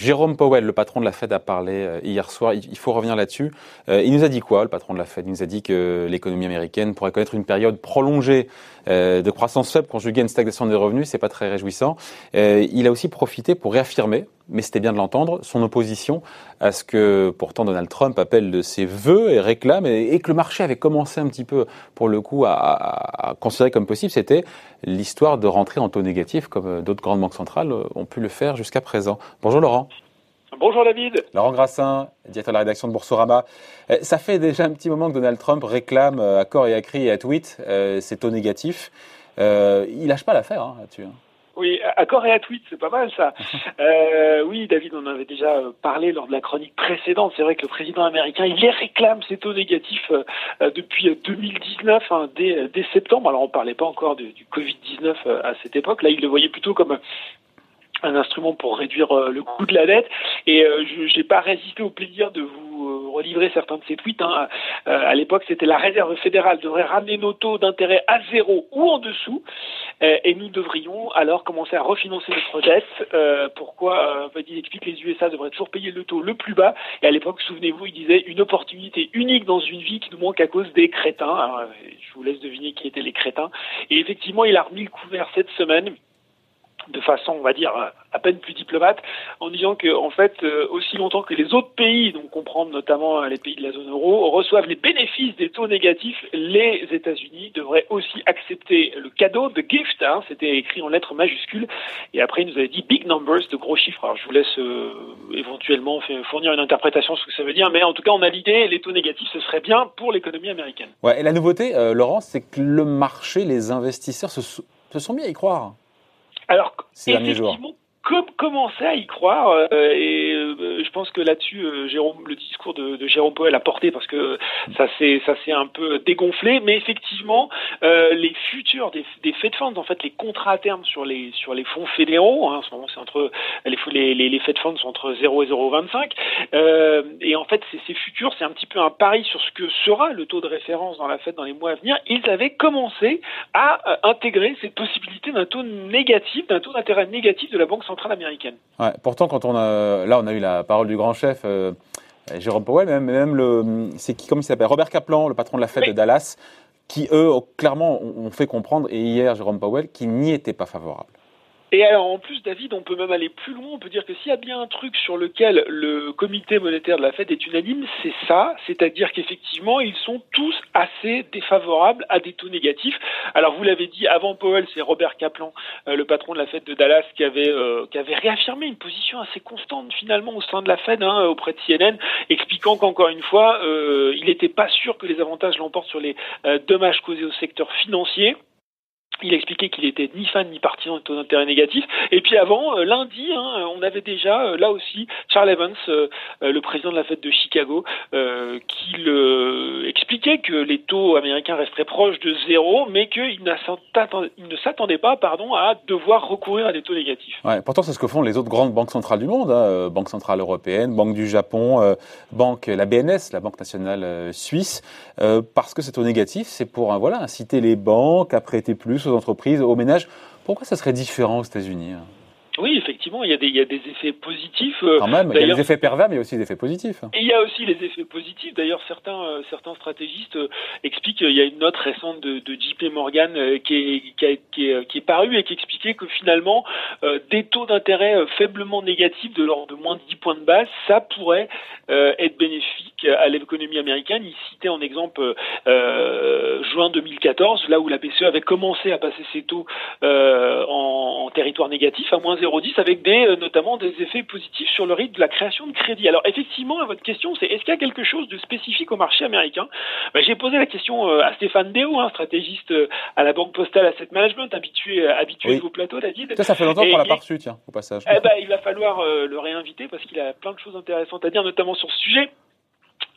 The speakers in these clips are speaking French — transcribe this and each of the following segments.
Jérôme Powell, le patron de la Fed, a parlé euh, hier soir. Il faut revenir là-dessus. Euh, il nous a dit quoi, le patron de la Fed? Il nous a dit que l'économie américaine pourrait connaître une période prolongée euh, de croissance faible conjuguée à une stagnation des revenus. C'est pas très réjouissant. Il a aussi profité pour réaffirmer, mais c'était bien de l'entendre, son opposition à ce que pourtant Donald Trump appelle de ses voeux et réclame, et, que le marché avait commencé un petit peu, pour le coup, à, à considérer comme possible. C'était l'histoire de rentrer en taux négatif, comme d'autres grandes banques centrales ont pu le faire jusqu'à présent. Bonjour Laurent. Bonjour David. Laurent Grassin, directeur de la rédaction de Boursorama. Euh, ça fait déjà un petit moment que Donald Trump réclame euh, à corps et à cri et à tweet euh, ses taux négatifs. il lâche pas l'affaire hein, là-dessus. Hein. Oui, à corps et à tweet, c'est pas mal ça. oui, David, on en avait déjà parlé lors de la chronique précédente. C'est vrai que le président américain, il les réclame ces taux négatifs depuis 2019, hein, dès, dès, septembre. Alors on parlait pas encore du Covid-19 à cette époque. Là, il le voyait plutôt comme un instrument pour réduire euh, le coût de la dette. Et euh, je n'ai pas résisté au plaisir de vous euh, relivrer certains de ces tweets. Hein. à l'époque, c'était la réserve fédérale devrait ramener nos taux d'intérêt à zéro ou en dessous, et nous devrions alors commencer à refinancer notre dette. pourquoi Il explique que les USA devraient toujours payer le taux le plus bas. Et à l'époque, souvenez-vous, il disait une opportunité unique dans une vie qui nous manque à cause des crétins. Je vous laisse deviner qui étaient les crétins. Et effectivement, il a remis le couvert cette semaine de façon, on va dire, à peine plus diplomate, en disant que, en fait, euh, aussi longtemps que les autres pays, donc comprendre notamment euh, les pays de la zone euro, reçoivent les bénéfices des taux négatifs, les États-Unis devraient aussi accepter le cadeau, de gift, hein, c'était écrit en lettres majuscules, et après il nous avait dit big numbers, de gros chiffres. Alors je vous laisse euh, éventuellement fournir une interprétation de ce que ça veut dire, mais en tout cas on a l'idée, les taux négatifs, ce serait bien pour l'économie américaine. Ouais, et la nouveauté, Laurent, c'est que le marché, les investisseurs se, se sont mis à y croire. Effectivement, comme commencer à y croire euh, et je pense que là-dessus euh, Jérôme le discours de, Jérôme Poel a porté parce que ça s'est ça s'est un peu dégonflé mais effectivement les futurs des, des Fed Funds en fait les contrats à terme sur les sur les fonds fédéraux hein, en ce moment c'est entre les les, les, Fed Funds sont entre 0 et 0,25 et en fait ces, futurs c'est un petit peu un pari sur ce que sera le taux de référence dans la Fed dans les mois à venir ils avaient commencé à intégrer cette possibilité d'un taux négatif d'un taux d'intérêt négatif de la banque centrale américaine. Pourtant, quand on a, là, on a eu la parole du grand chef. Euh, Jérôme Powell, même, même le, c'est qui, comment il s'appelle Robert Kaplan, le patron de la Fed de Dallas, qui eux, clairement, ont fait comprendre, et hier, Jérôme Powell, qui n'y était pas favorable. Et alors en plus, David, on peut même aller plus loin. On peut dire que s'il y a bien un truc sur lequel le comité monétaire de la Fed est unanime, c'est ça, c'est-à-dire qu'effectivement, ils sont tous assez défavorables à des taux négatifs. Alors vous l'avez dit, avant Powell, c'est Robert Kaplan, euh, le patron de la Fed de Dallas, qui avait euh, qui avait réaffirmé une position assez constante finalement au sein de la Fed hein, auprès de CNN, expliquant qu'encore une fois, euh, il n'était pas sûr que les avantages l'emportent sur les dommages causés au secteur financier. Il expliquait qu'il était ni fan ni partisan de taux d'intérêt négatif. Et puis avant, euh, lundi, hein, on avait déjà, euh, là aussi, Charles Evans, euh, le président de la Fed de Chicago, qui expliquait que les taux américains resteraient proches de zéro, mais qu'il ne s'attendait pas pardon, à devoir recourir à des taux négatifs. Pourtant, c'est ce que font les autres grandes banques centrales du monde, hein, Banque centrale européenne, Banque du Japon, Banque, la BNS, la Banque nationale suisse, parce que ces taux négatifs, c'est pour voilà, inciter les banques à prêter plus aux entreprises, aux ménages. Pourquoi ça serait différent aux États-Unis hein? Oui, effectivement, il y a des, il y a des effets positifs. Euh, Quand même, il y a des effets pervers, mais il y a aussi des effets positifs. Et il y a aussi les effets positifs. D'ailleurs, certains, euh, certains stratégistes euh, expliquent qu'il y a une note récente de, de JP Morgan qui, est, qui, a, qui, est, qui est parue et qui expliquait que finalement, des taux d'intérêt faiblement négatifs de l'ordre de moins de 10 points de base, ça pourrait être bénéfique à l'économie américaine. Il citait en exemple juin 2014, là où la BCE avait commencé à passer ses taux en, en territoire négatif à moins 0,10 avec des, euh, notamment des effets positifs sur le rythme de la création de crédit. Alors effectivement, votre question, c'est est-ce qu'il y a quelque chose de spécifique au marché américain? Ben, J'ai posé la question euh, à Stéphane Deo, un stratégiste euh, à la Banque Postale Asset Management, habitué, habitué de vos plateaux, David. Ça, ça fait longtemps qu'on l'a pas reçu, tiens, au passage. Eh ben, il va falloir le réinviter parce qu'il a plein de choses intéressantes à dire, notamment sur ce sujet.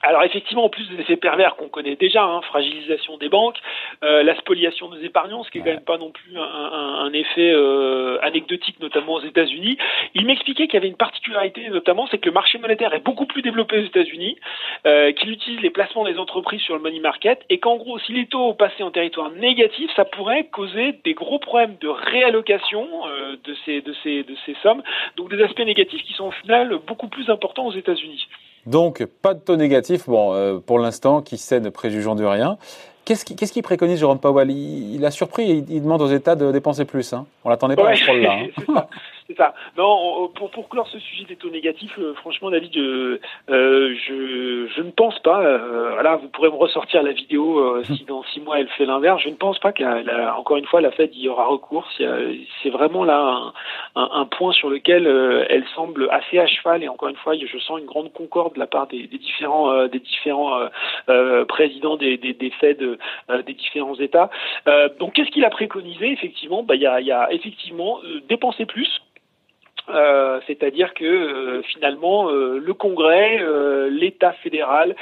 Alors effectivement, en plus des effets pervers qu'on connaît déjà, hein, fragilisation des banques, euh, la spoliation des épargnants, ce qui est quand même pas non plus un, un, un effet euh, anecdotique, notamment aux États-Unis. Il m'expliquait qu'il y avait une particularité, notamment, c'est que le marché monétaire est beaucoup plus développé aux États-Unis, euh, qu'il utilise les placements des entreprises sur le money market, et qu'en gros, si les taux passaient en territoire négatif, ça pourrait causer des gros problèmes de réallocation euh, de ces de ces de ces sommes, donc des aspects négatifs qui sont au final beaucoup plus importants aux États-Unis. Donc, pas de taux négatif, bon, euh, pour l'instant, qui sait ne préjugeant de rien. Qu'est-ce qu'il qu préconise, Jérôme Powell? Il, il, a surpris, il, il, demande aux États de dépenser plus. Hein. On l'attendait pas ouais, à ce rôle-là. Hein. C'est ça. Non, pour, pour clore ce sujet des taux négatifs, euh, franchement, David, euh, je, je ne pense pas. Euh, voilà, vous pourrez me ressortir la vidéo euh, si dans six mois elle fait l'inverse. Je ne pense pas qu'encore une fois la Fed y aura recours. C'est vraiment là un, un, point sur lequel euh, elle semble assez à cheval. Et encore une fois, je sens une grande concorde de la part des, des différents des différents présidents des, des, des Fed des différents États. donc, qu'est-ce qu'il a préconisé? Effectivement, bah, il y a, il y a effectivement dépenser plus euh, c'est-à-dire que euh, finalement euh, le Congrès, l'État fédéral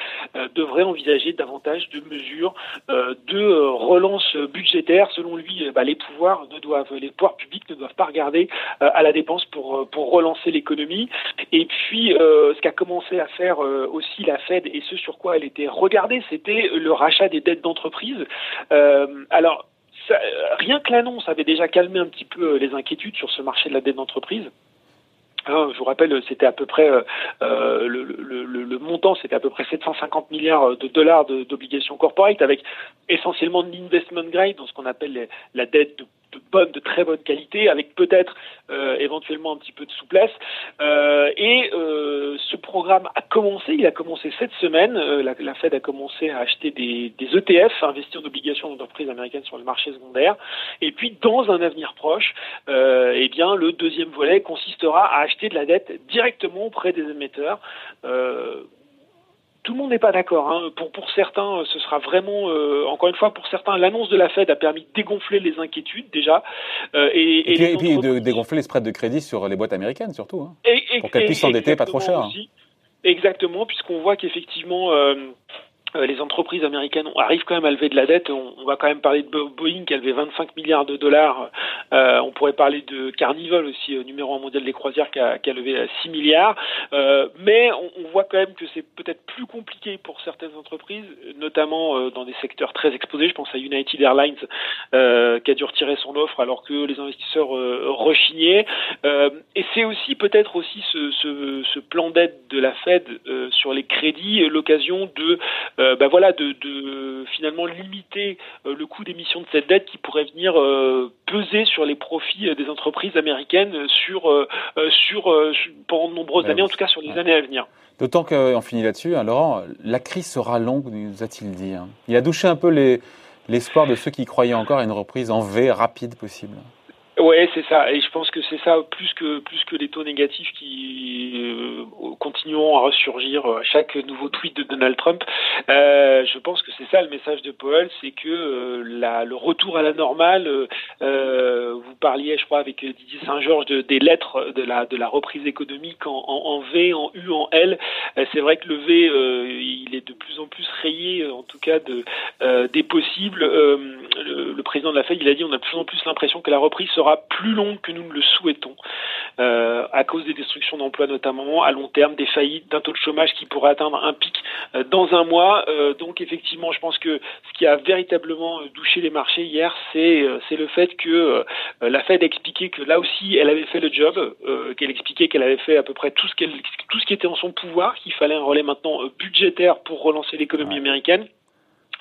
devrait envisager davantage de mesures de relance budgétaire. Selon lui, bah, les pouvoirs publics ne doivent pas regarder à la dépense pour relancer l'économie. Et puis, ce qu'a commencé à faire aussi la Fed et ce sur quoi elle était regardée, c'était le rachat des dettes d'entreprise. alors rien que l'annonce avait déjà calmé un petit peu les inquiétudes sur ce marché de la dette d'entreprise. Alors, je vous rappelle, c'était à peu près euh, le, le, montant, c'était à peu près 750 milliards de dollars d'obligations corporate, avec essentiellement de l'investment grade, dans ce qu'on appelle la dette de de bonne, de très bonne qualité, avec peut-être euh, éventuellement un petit peu de souplesse. Euh, et euh, ce programme a commencé, il a commencé cette semaine. Euh, la, la, Fed a commencé à acheter des, des ETF, investir d'obligations d'entreprises américaines sur le marché secondaire. Et puis, dans un avenir proche, euh, eh bien, le deuxième volet consistera à acheter de la dette directement auprès des émetteurs. Tout le monde n'est pas d'accord. Hein. Pour, pour certains, ce sera vraiment, euh, encore une fois, pour certains, l'annonce de la Fed a permis de dégonfler les inquiétudes déjà. Euh, et, et, et, puis, et puis de dégonfler les spreads de crédit sur les boîtes américaines surtout. Hein, et, pour qu'elles puissent s'endetter pas trop cher. Aussi. Exactement, puisqu'on voit qu'effectivement, euh, les entreprises américaines arrivent quand même à lever de la dette. On, on, va quand même parler de Boeing qui a levé 25 milliards de dollars. Euh, on pourrait parler de Carnival aussi, euh, numéro un mondial des croisières, qui a, qui a levé 6 milliards. Euh, mais on, on, voit quand même que c'est peut-être plus compliqué pour certaines entreprises, notamment euh, dans des secteurs très exposés. Je pense à United Airlines euh, qui a dû retirer son offre alors que les investisseurs rechignaient. et c'est aussi peut-être aussi ce, ce, ce plan d'aide de la Fed sur les crédits l'occasion de euh, ben voilà, de, de, finalement limiter euh, le coût d'émission de cette dette qui pourrait venir euh, peser sur les profits des entreprises américaines sur, sur, pendant de nombreuses années, en tout cas sur les ouais. années à venir. D'autant qu'on finit là-dessus, hein, Laurent, la crise sera longue, nous a-t-il dit. Hein. Il a douché un peu l'espoir de ceux qui croyaient encore à une reprise en V rapide possible. Ouais, c'est ça. Et je pense que c'est ça plus que plus que les taux négatifs qui euh, continueront à ressurgir à chaque nouveau tweet de Donald Trump. Euh, je pense que c'est ça le message de Powell, c'est que euh, la, le retour à la normale. Euh, vous parliez, je crois, avec Didier Saint-Georges de, des lettres de la de la reprise économique en, en, V, en U, en L. c'est vrai que le V, il est de plus en plus rayé, en tout cas de des possibles. Le, le, président de la Fed, il a dit, on a de plus en plus l'impression que la reprise sera plus longue que nous ne le souhaitons, euh, à cause des destructions d'emplois notamment, à long terme, des faillites, d'un taux de chômage qui pourrait atteindre un pic euh, dans un mois. Euh, donc effectivement, je pense que ce qui a véritablement douché les marchés hier, c'est le fait que la Fed a expliqué que là aussi, elle avait fait le job, qu'elle expliquait qu'elle avait fait à peu près tout ce, qu'elle, tout ce qui était en son pouvoir, qu'il fallait un relais maintenant budgétaire pour relancer l'économie américaine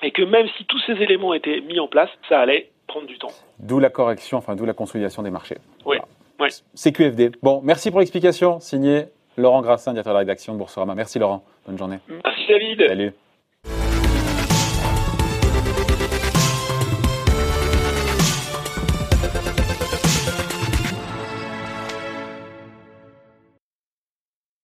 et que même si tous ces éléments étaient mis en place, ça allait prendre du temps. D'où la correction, enfin d'où la consolidation des marchés. Oui. Voilà. oui. CQFD. Bon, merci pour l'explication. Signé Laurent Grassin, directeur de la rédaction de Boursorama. Merci Laurent. Bonne journée. Merci David. Salut.